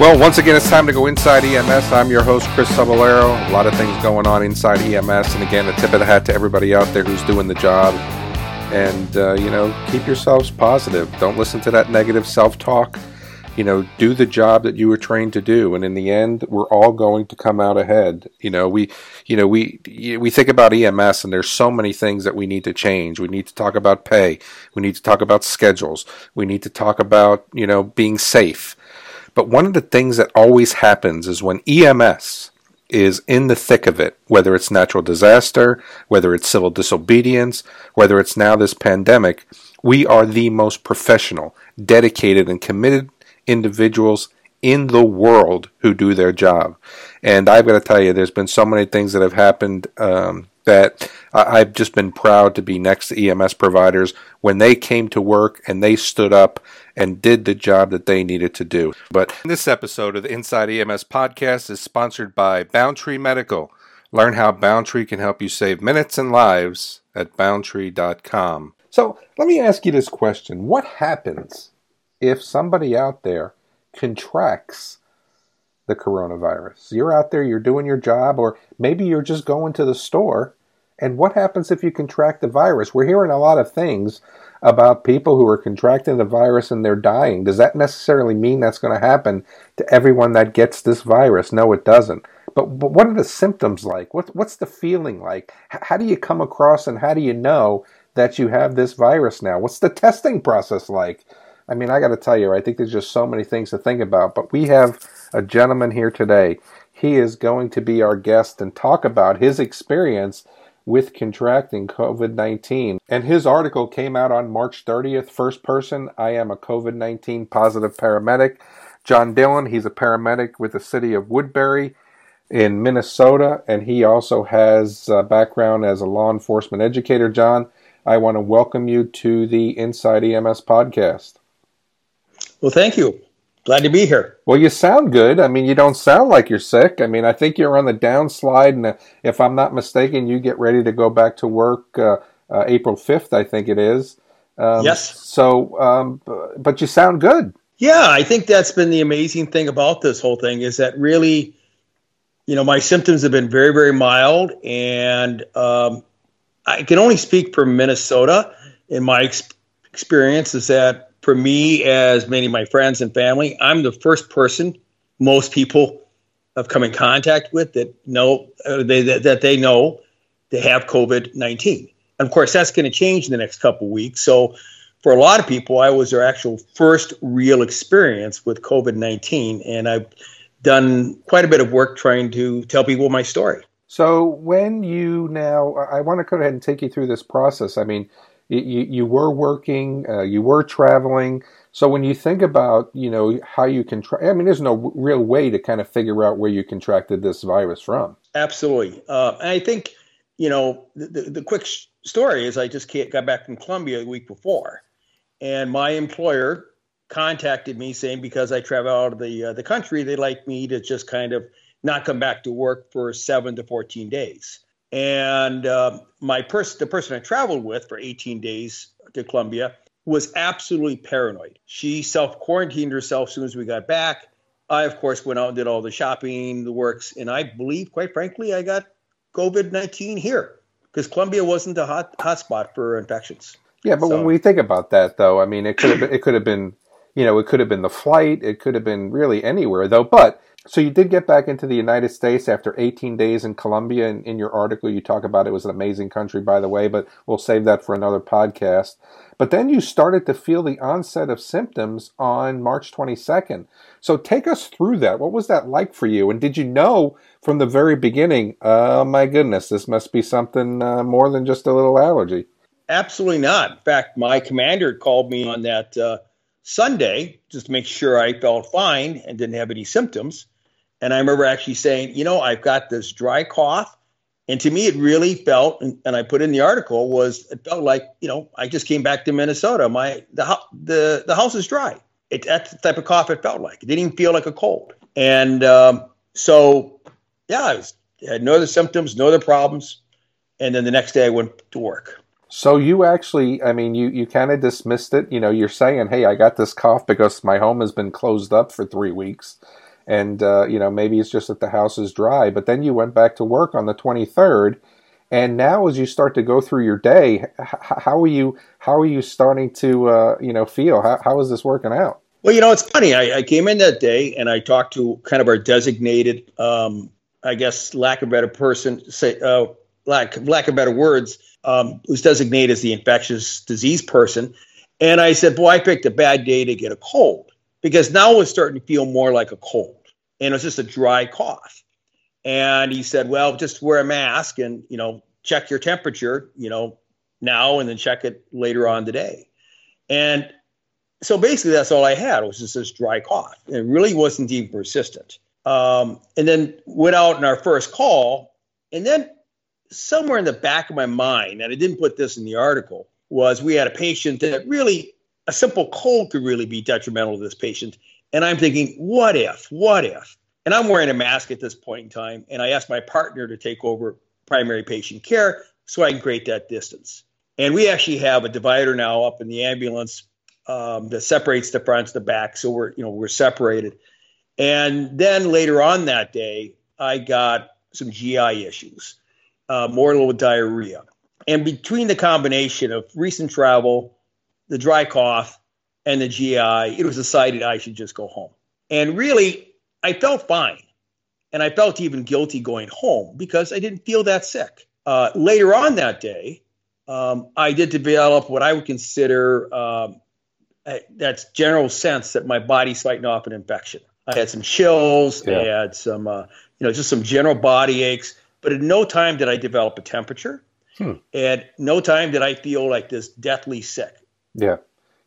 Well, once again, it's time to go inside EMS. I'm your host, Chris Cebollero. A lot of things going on inside EMS. And again, a tip of the hat to everybody out there who's doing the job. And, uh, you know, keep yourselves positive. Don't listen to that negative self talk. You know, do the job that you were trained to do. And in the end, we're all going to come out ahead. You know, we, you know, we, we think about EMS and there's so many things that we need to change. We need to talk about pay. We need to talk about schedules. We need to talk about, you know, being safe but one of the things that always happens is when EMS is in the thick of it, whether it's natural disaster, whether it's civil disobedience, whether it's now this pandemic, we are the most professional, dedicated, and committed individuals in the world who do their job. And I've got to tell you, there's been so many things that have happened um, that I've just been proud to be next to EMS providers when they came to work and they stood up and did the job that they needed to do. But this episode of the Inside EMS podcast is sponsored by Boundtree Medical. Learn how Boundtree can help you save minutes and lives at boundtree.com. So let me ask you this question What happens if somebody out there contracts the coronavirus? You're out there, you're doing your job, or maybe you're just going to the store. And what happens if you contract the virus? We're hearing a lot of things about people who are contracting the virus and they're dying. Does that necessarily mean that's going to happen to everyone that gets this virus? No, it doesn't. But, but what are the symptoms like? What, what's the feeling like? How do you come across and how do you know that you have this virus now? What's the testing process like? I mean, I got to tell you, I think there's just so many things to think about. But we have a gentleman here today. He is going to be our guest and talk about his experience with contracting COVID 19. And his article came out on March 30th. First person, I am a COVID 19 positive paramedic. John Dillon, he's a paramedic with the city of Woodbury in Minnesota, and he also has a background as a law enforcement educator. John, I want to welcome you to the Inside EMS podcast. Well, thank you. Glad to be here. Well, you sound good. I mean, you don't sound like you're sick. I mean, I think you're on the downslide, and uh, if I'm not mistaken, you get ready to go back to work uh, uh, April 5th, I think it is. Um, yes. So, um, but you sound good. Yeah, I think that's been the amazing thing about this whole thing is that really, you know, my symptoms have been very, very mild, and um, I can only speak for Minnesota. In my ex- experience, is that for me, as many of my friends and family, I'm the first person most people have come in contact with that know uh, they, that, that they know they have COVID 19. And of course, that's going to change in the next couple weeks. So, for a lot of people, I was their actual first real experience with COVID 19. And I've done quite a bit of work trying to tell people my story. So, when you now, I want to go ahead and take you through this process. I mean, you, you were working, uh, you were traveling. So when you think about, you know, how you can try, I mean, there's no real way to kind of figure out where you contracted this virus from. Absolutely. Uh, I think, you know, the, the, the quick story is I just got back from Colombia a week before, and my employer contacted me saying because I travel out of the uh, the country, they'd like me to just kind of not come back to work for seven to 14 days. And uh, my person, the person I traveled with for 18 days to Colombia, was absolutely paranoid. She self quarantined herself as soon as we got back. I, of course, went out and did all the shopping, the works, and I believe, quite frankly, I got COVID 19 here because Colombia wasn't a hot hotspot for infections. Yeah, but so, when we think about that, though, I mean, it could have been, it could have been, you know, it could have been the flight, it could have been really anywhere, though. But so you did get back into the United States after 18 days in Colombia. And in your article, you talk about it was an amazing country, by the way, but we'll save that for another podcast. But then you started to feel the onset of symptoms on March 22nd. So take us through that. What was that like for you? And did you know from the very beginning, oh my goodness, this must be something uh, more than just a little allergy? Absolutely not. In fact, my commander called me on that uh, Sunday just to make sure I felt fine and didn't have any symptoms. And I remember actually saying, you know, I've got this dry cough. And to me, it really felt, and, and I put in the article, was it felt like, you know, I just came back to Minnesota. My the the the house is dry. It, that's the type of cough it felt like. It didn't even feel like a cold. And um, so, yeah, I was, had no other symptoms, no other problems. And then the next day I went to work. So you actually, I mean, you, you kind of dismissed it. You know, you're saying, hey, I got this cough because my home has been closed up for three weeks and uh, you know maybe it's just that the house is dry. But then you went back to work on the 23rd, and now as you start to go through your day, how are you how are you starting to uh, you know feel? How, how is this working out? Well, you know, it's funny. I, I, came in that day and I talked to kind of our designated, um, I guess, lack of better person, say, uh, lack lack of better words, um, who's designated as the infectious disease person. And I said, boy, I picked a bad day to get a cold because now it's starting to feel more like a cold. And it was just a dry cough. And he said, well, just wear a mask and, you know, check your temperature, you know, now and then check it later on today. And so basically that's all I had was just this dry cough. It really wasn't even persistent. Um, and then went out in our first call. And then somewhere in the back of my mind, and I didn't put this in the article, was we had a patient that really a simple cold could really be detrimental to this patient. And I'm thinking, what if? What if? And I'm wearing a mask at this point in time. And I asked my partner to take over primary patient care so I can create that distance. And we actually have a divider now up in the ambulance um, that separates the front to the back. So we're, you know, we're separated. And then later on that day, I got some GI issues, uh, more little diarrhea. And between the combination of recent travel, the dry cough, and the GI, it was decided I should just go home. And really, I felt fine. And I felt even guilty going home because I didn't feel that sick. Uh, later on that day, um, I did develop what I would consider um, a, that's general sense that my body's fighting off an infection. I had some chills, yeah. I had some, uh, you know, just some general body aches, but at no time did I develop a temperature. Hmm. And no time did I feel like this deathly sick. Yeah.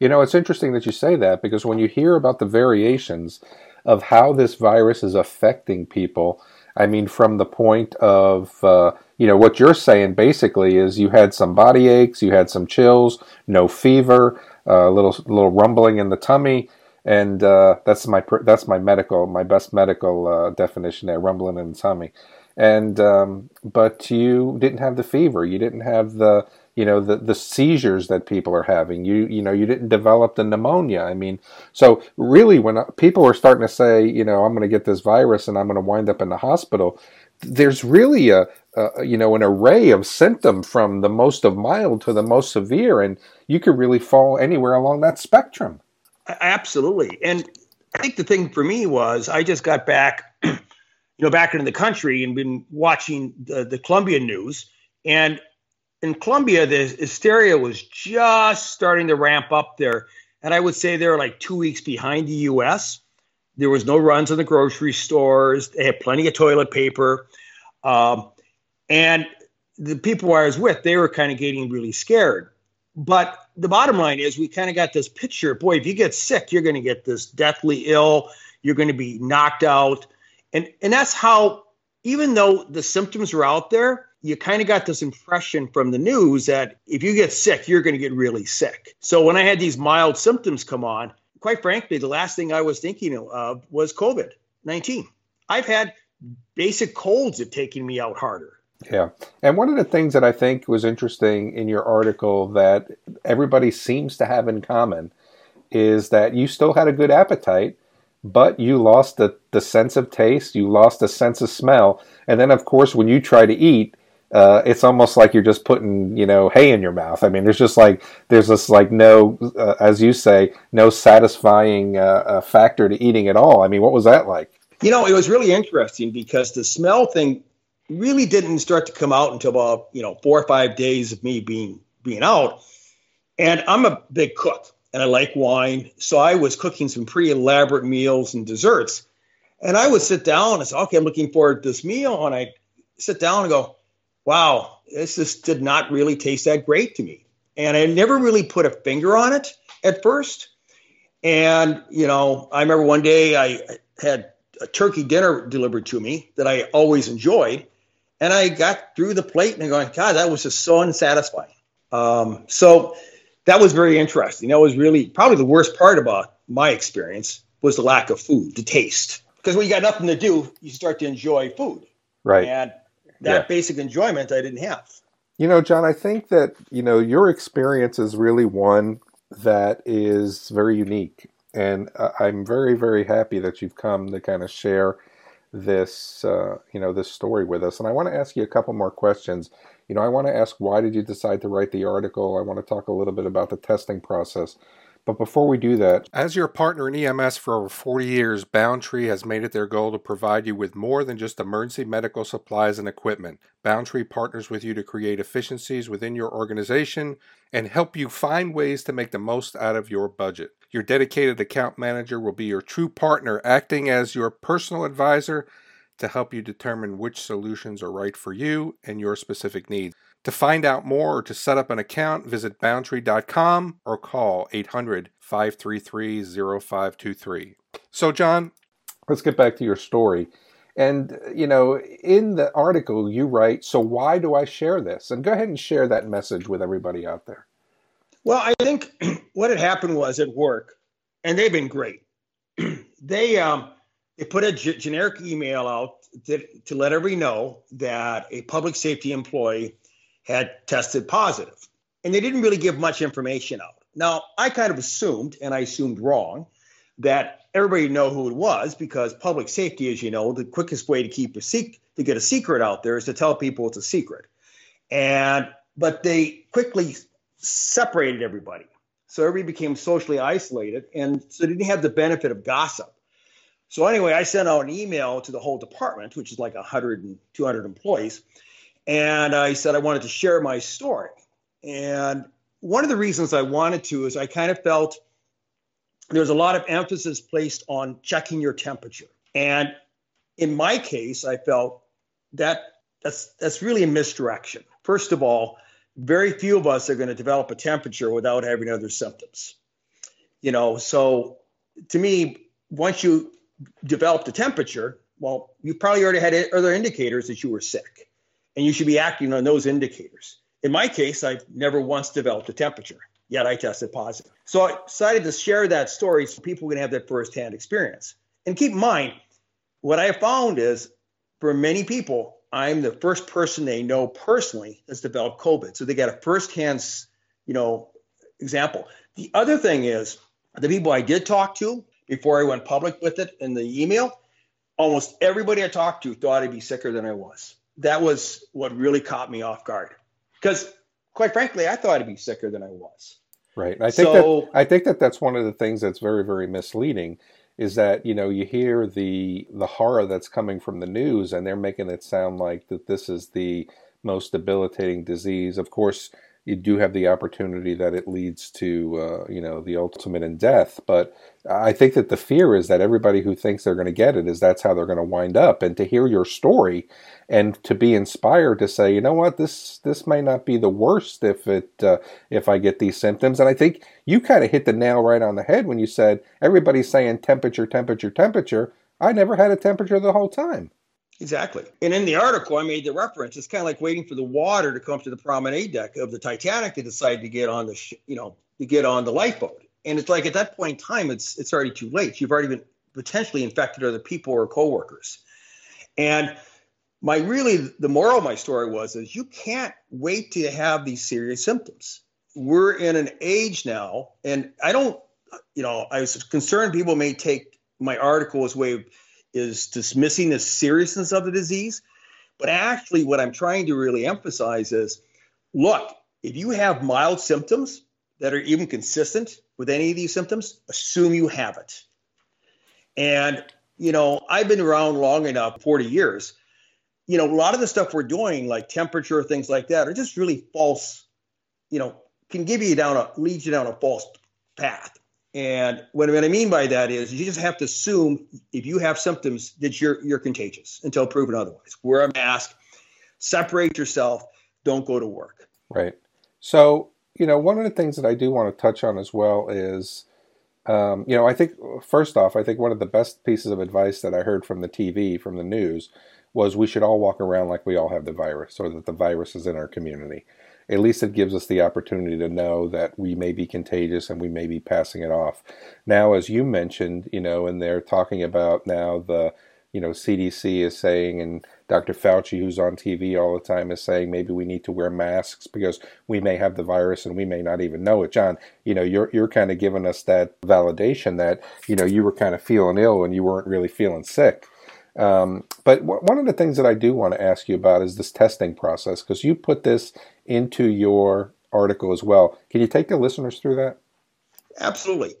You know, it's interesting that you say that because when you hear about the variations of how this virus is affecting people, I mean, from the point of, uh, you know, what you're saying basically is you had some body aches, you had some chills, no fever, a uh, little little rumbling in the tummy, and uh, that's my that's my medical my best medical uh, definition there, rumbling in the tummy and um, but you didn't have the fever. You didn't have the you know the the seizures that people are having. You you know you didn't develop the pneumonia. I mean so really when uh, people are starting to say you know i'm going to get this virus and i'm going to wind up in the hospital there's really a, a, you know an array of symptom from the most of mild to the most severe and you could really fall anywhere along that spectrum. Absolutely. And i think the thing for me was i just got back you know, back in the country and been watching the, the Colombia news. And in Colombia, the hysteria was just starting to ramp up there. And I would say they're like two weeks behind the US. There was no runs in the grocery stores. They had plenty of toilet paper. Um, and the people I was with, they were kind of getting really scared. But the bottom line is, we kind of got this picture boy, if you get sick, you're going to get this deathly ill, you're going to be knocked out. And and that's how even though the symptoms were out there, you kind of got this impression from the news that if you get sick, you're going to get really sick. So when I had these mild symptoms come on, quite frankly, the last thing I was thinking of was COVID 19. I've had basic colds have taken me out harder. Yeah. And one of the things that I think was interesting in your article that everybody seems to have in common is that you still had a good appetite but you lost the, the sense of taste, you lost the sense of smell, and then of course when you try to eat, uh, it's almost like you're just putting you know hay in your mouth. I mean, there's just like there's this like no, uh, as you say, no satisfying uh, uh, factor to eating at all. I mean, what was that like? You know, it was really interesting because the smell thing really didn't start to come out until about you know four or five days of me being being out, and I'm a big cook and I like wine. So I was cooking some pretty elaborate meals and desserts. And I would sit down and say, okay, I'm looking forward to this meal. And I sit down and go, wow, this just did not really taste that great to me. And I never really put a finger on it at first. And, you know, I remember one day I had a turkey dinner delivered to me that I always enjoyed. And I got through the plate and I'm going, God, that was just so unsatisfying. Um, so that was very interesting. That was really probably the worst part about my experience was the lack of food, the taste. Because when you got nothing to do, you start to enjoy food. Right. And that yeah. basic enjoyment I didn't have. You know, John, I think that, you know, your experience is really one that is very unique. And uh, I'm very, very happy that you've come to kind of share this, uh, you know, this story with us. And I want to ask you a couple more questions. You know, I want to ask why did you decide to write the article? I want to talk a little bit about the testing process. But before we do that, as your partner in EMS for over 40 years, Boundtree has made it their goal to provide you with more than just emergency medical supplies and equipment. Boundtree partners with you to create efficiencies within your organization and help you find ways to make the most out of your budget. Your dedicated account manager will be your true partner, acting as your personal advisor to help you determine which solutions are right for you and your specific needs. To find out more or to set up an account, visit boundtree.com or call 800 533 0523. So, John, let's get back to your story. And, you know, in the article you write, So why do I share this? And go ahead and share that message with everybody out there. Well, I think what had happened was at work, and they've been great. they, um, they put a g- generic email out to, to let everybody know that a public safety employee had tested. And they didn't really give much information out. Now, I kind of assumed, and I assumed wrong, that everybody know who it was because public safety, as you know, the quickest way to keep a secret to get a secret out there is to tell people it's a secret. And but they quickly separated everybody. So everybody became socially isolated and so didn't have the benefit of gossip. So anyway, I sent out an email to the whole department, which is like 100 and 200 employees, and I said I wanted to share my story. And one of the reasons I wanted to is I kind of felt there's a lot of emphasis placed on checking your temperature. And in my case, I felt that that's that's really a misdirection. First of all, very few of us are going to develop a temperature without having other symptoms. You know, so to me, once you develop the temperature, well, you probably already had other indicators that you were sick and you should be acting on those indicators. In my case, I've never once developed a temperature, yet I tested positive. So I decided to share that story so people can have that firsthand experience. And keep in mind, what I found is for many people, I'm the first person they know personally that's developed COVID. So they got a firsthand, you know, example. The other thing is the people I did talk to before I went public with it in the email, almost everybody I talked to thought I'd be sicker than I was that was what really caught me off guard. Because quite frankly, I thought I'd be sicker than I was. Right. I think so, that I think that that's one of the things that's very very misleading is that you know you hear the the horror that's coming from the news and they're making it sound like that this is the most debilitating disease. Of course, you do have the opportunity that it leads to uh, you know the ultimate in death. But i think that the fear is that everybody who thinks they're going to get it is that's how they're going to wind up. And to hear your story and to be inspired to say you know what? This this may not be the worst if it uh, if i get these symptoms. And i think you kind of hit the nail right on the head when you said everybody's saying temperature temperature temperature. I never had a temperature the whole time Exactly. And in the article, I made the reference. It's kind of like waiting for the water to come to the promenade deck of the Titanic to decide to get on the, sh- you know, to get on the lifeboat. And it's like at that point in time, it's it's already too late. You've already been potentially infected other people or coworkers. And my really the moral of my story was is you can't wait to have these serious symptoms. We're in an age now, and I don't, you know, I was concerned people may take my article as way of is dismissing the seriousness of the disease. But actually, what I'm trying to really emphasize is look, if you have mild symptoms that are even consistent with any of these symptoms, assume you have it. And, you know, I've been around long enough 40 years. You know, a lot of the stuff we're doing, like temperature, things like that, are just really false, you know, can give you down a lead you down a false path. And what, what I mean by that is you just have to assume if you have symptoms that you're you're contagious until proven otherwise. Wear a mask, separate yourself, don't go to work. Right. So, you know, one of the things that I do want to touch on as well is um, you know, I think first off, I think one of the best pieces of advice that I heard from the TV, from the news, was we should all walk around like we all have the virus or that the virus is in our community at least it gives us the opportunity to know that we may be contagious and we may be passing it off. Now, as you mentioned, you know, and they're talking about now the you know CDC is saying and Dr. Fauci, who's on TV all the time, is saying maybe we need to wear masks because we may have the virus and we may not even know it. John, you know, you're you're kind of giving us that validation that you know you were kind of feeling ill and you weren't really feeling sick. Um, but w- one of the things that I do want to ask you about is this testing process because you put this into your article as well. Can you take the listeners through that? Absolutely.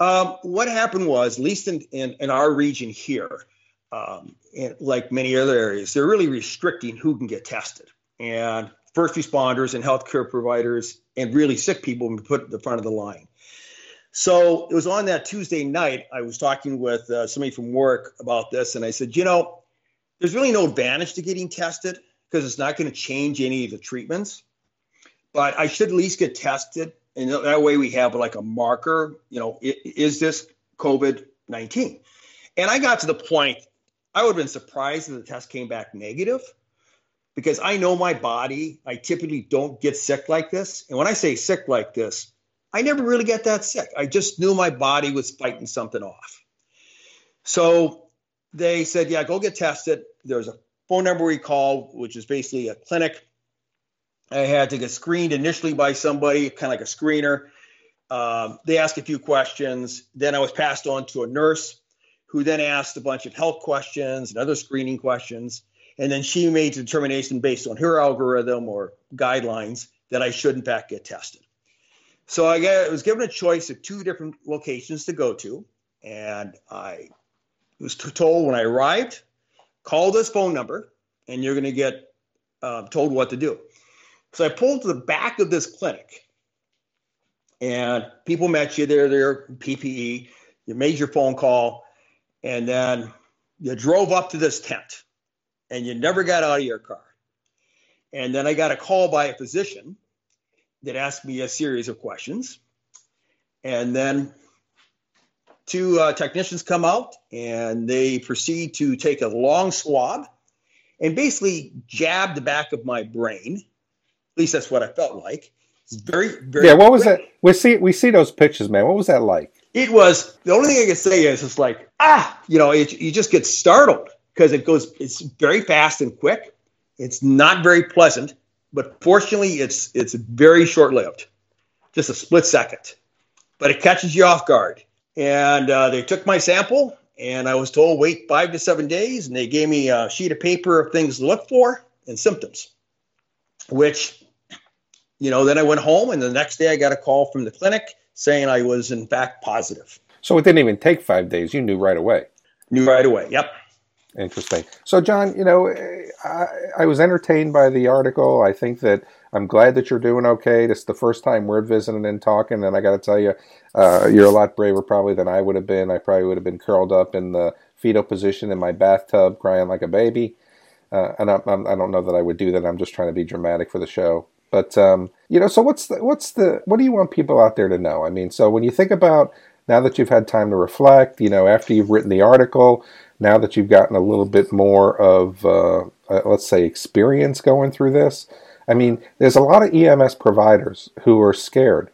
Um, what happened was, at least in, in, in our region here, um, and like many other areas, they're really restricting who can get tested. And first responders and healthcare providers and really sick people have put at the front of the line. So it was on that Tuesday night. I was talking with uh, somebody from work about this, and I said, you know, there's really no advantage to getting tested because it's not going to change any of the treatments. But I should at least get tested, and that way we have like a marker. You know, is this COVID 19? And I got to the point I would have been surprised if the test came back negative because I know my body. I typically don't get sick like this. And when I say sick like this, I never really get that sick. I just knew my body was fighting something off. So they said, yeah, go get tested. There's a phone number we call, which is basically a clinic. I had to get screened initially by somebody, kind of like a screener. Um, they asked a few questions. Then I was passed on to a nurse who then asked a bunch of health questions and other screening questions. And then she made a determination based on her algorithm or guidelines that I should, in fact, get tested. So I, got, I was given a choice of two different locations to go to. And I was told when I arrived, call this phone number and you're going to get uh, told what to do. So I pulled to the back of this clinic and people met you there, there, PPE. You made your phone call and then you drove up to this tent and you never got out of your car. And then I got a call by a physician that asked me a series of questions. And then two uh, technicians come out and they proceed to take a long swab and basically jab the back of my brain. At least that's what I felt like. It's very, very. Yeah, what was quick. that? We see we see those pictures, man. What was that like? it was the only thing I can say is it's like ah, you know, it, you just get startled because it goes. It's very fast and quick. It's not very pleasant, but fortunately, it's it's very short lived, just a split second. But it catches you off guard. And uh, they took my sample, and I was told wait five to seven days, and they gave me a sheet of paper of things to look for and symptoms, which you know, then I went home, and the next day I got a call from the clinic saying I was in fact positive. So it didn't even take five days. You knew right away. Knew right away. Yep. Interesting. So, John, you know, I, I, was entertained by the article. I think that I'm glad that you're doing okay. This is the first time we're visiting and talking, and I got to tell you, uh, you're a lot braver probably than I would have been. I probably would have been curled up in the fetal position in my bathtub, crying like a baby. Uh, and I, I don't know that I would do that. I'm just trying to be dramatic for the show. But um, you know, so what's the what's the what do you want people out there to know? I mean, so when you think about now that you've had time to reflect, you know, after you've written the article, now that you've gotten a little bit more of uh, uh, let's say experience going through this, I mean, there's a lot of EMS providers who are scared.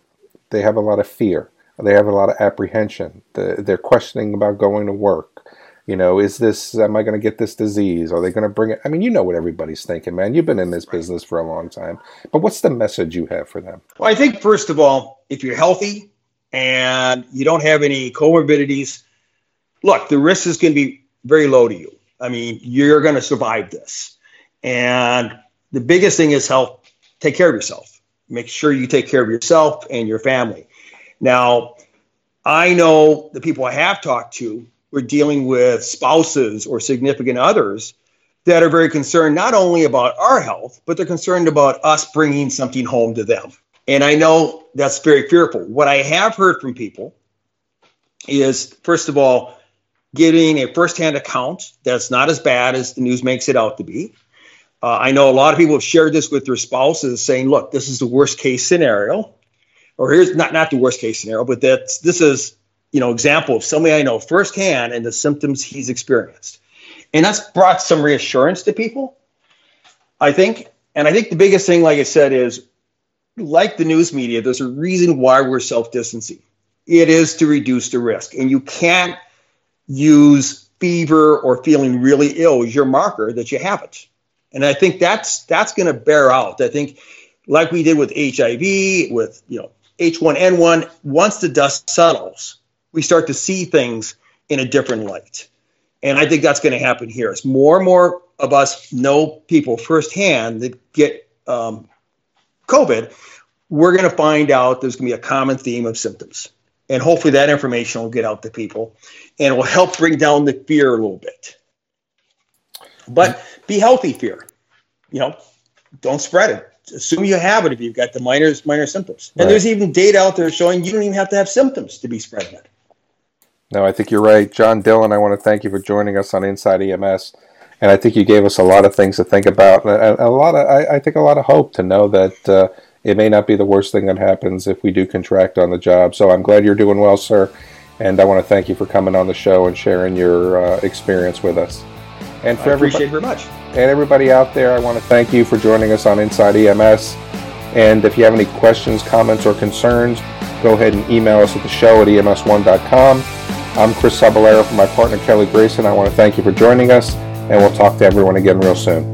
They have a lot of fear. They have a lot of apprehension. They're questioning about going to work. You know, is this, am I going to get this disease? Are they going to bring it? I mean, you know what everybody's thinking, man. You've been in this business for a long time. But what's the message you have for them? Well, I think, first of all, if you're healthy and you don't have any comorbidities, look, the risk is going to be very low to you. I mean, you're going to survive this. And the biggest thing is health. Take care of yourself. Make sure you take care of yourself and your family. Now, I know the people I have talked to we're dealing with spouses or significant others that are very concerned not only about our health, but they're concerned about us bringing something home to them. And I know that's very fearful. What I have heard from people is, first of all, getting a firsthand account that's not as bad as the news makes it out to be. Uh, I know a lot of people have shared this with their spouses, saying, "Look, this is the worst case scenario," or here's not not the worst case scenario, but that's this is you know, example of somebody I know firsthand and the symptoms he's experienced. And that's brought some reassurance to people, I think. And I think the biggest thing, like I said, is like the news media, there's a reason why we're self distancing. It is to reduce the risk. And you can't use fever or feeling really ill as your marker that you have it. And I think that's that's going to bear out. I think, like we did with HIV, with you know H1N1, once the dust settles, we start to see things in a different light. And I think that's going to happen here. As more and more of us know people firsthand that get um, COVID, we're going to find out there's going to be a common theme of symptoms. And hopefully that information will get out to people and will help bring down the fear a little bit. But be healthy fear. You know, don't spread it. Assume you have it if you've got the minor minor symptoms. And right. there's even data out there showing you don't even have to have symptoms to be spreading it. No, I think you're right. John Dillon, I want to thank you for joining us on Inside EMS. And I think you gave us a lot of things to think about, a, a lot of, I, I, think, a lot of hope to know that uh, it may not be the worst thing that happens if we do contract on the job. So I'm glad you're doing well, sir. And I want to thank you for coming on the show and sharing your uh, experience with us. And for I appreciate it very much. And everybody out there, I want to thank you for joining us on Inside EMS. And if you have any questions, comments, or concerns, go ahead and email us at the show at ems1.com. I'm Chris Cebollero from my partner Kelly Grayson. I want to thank you for joining us, and we'll talk to everyone again real soon.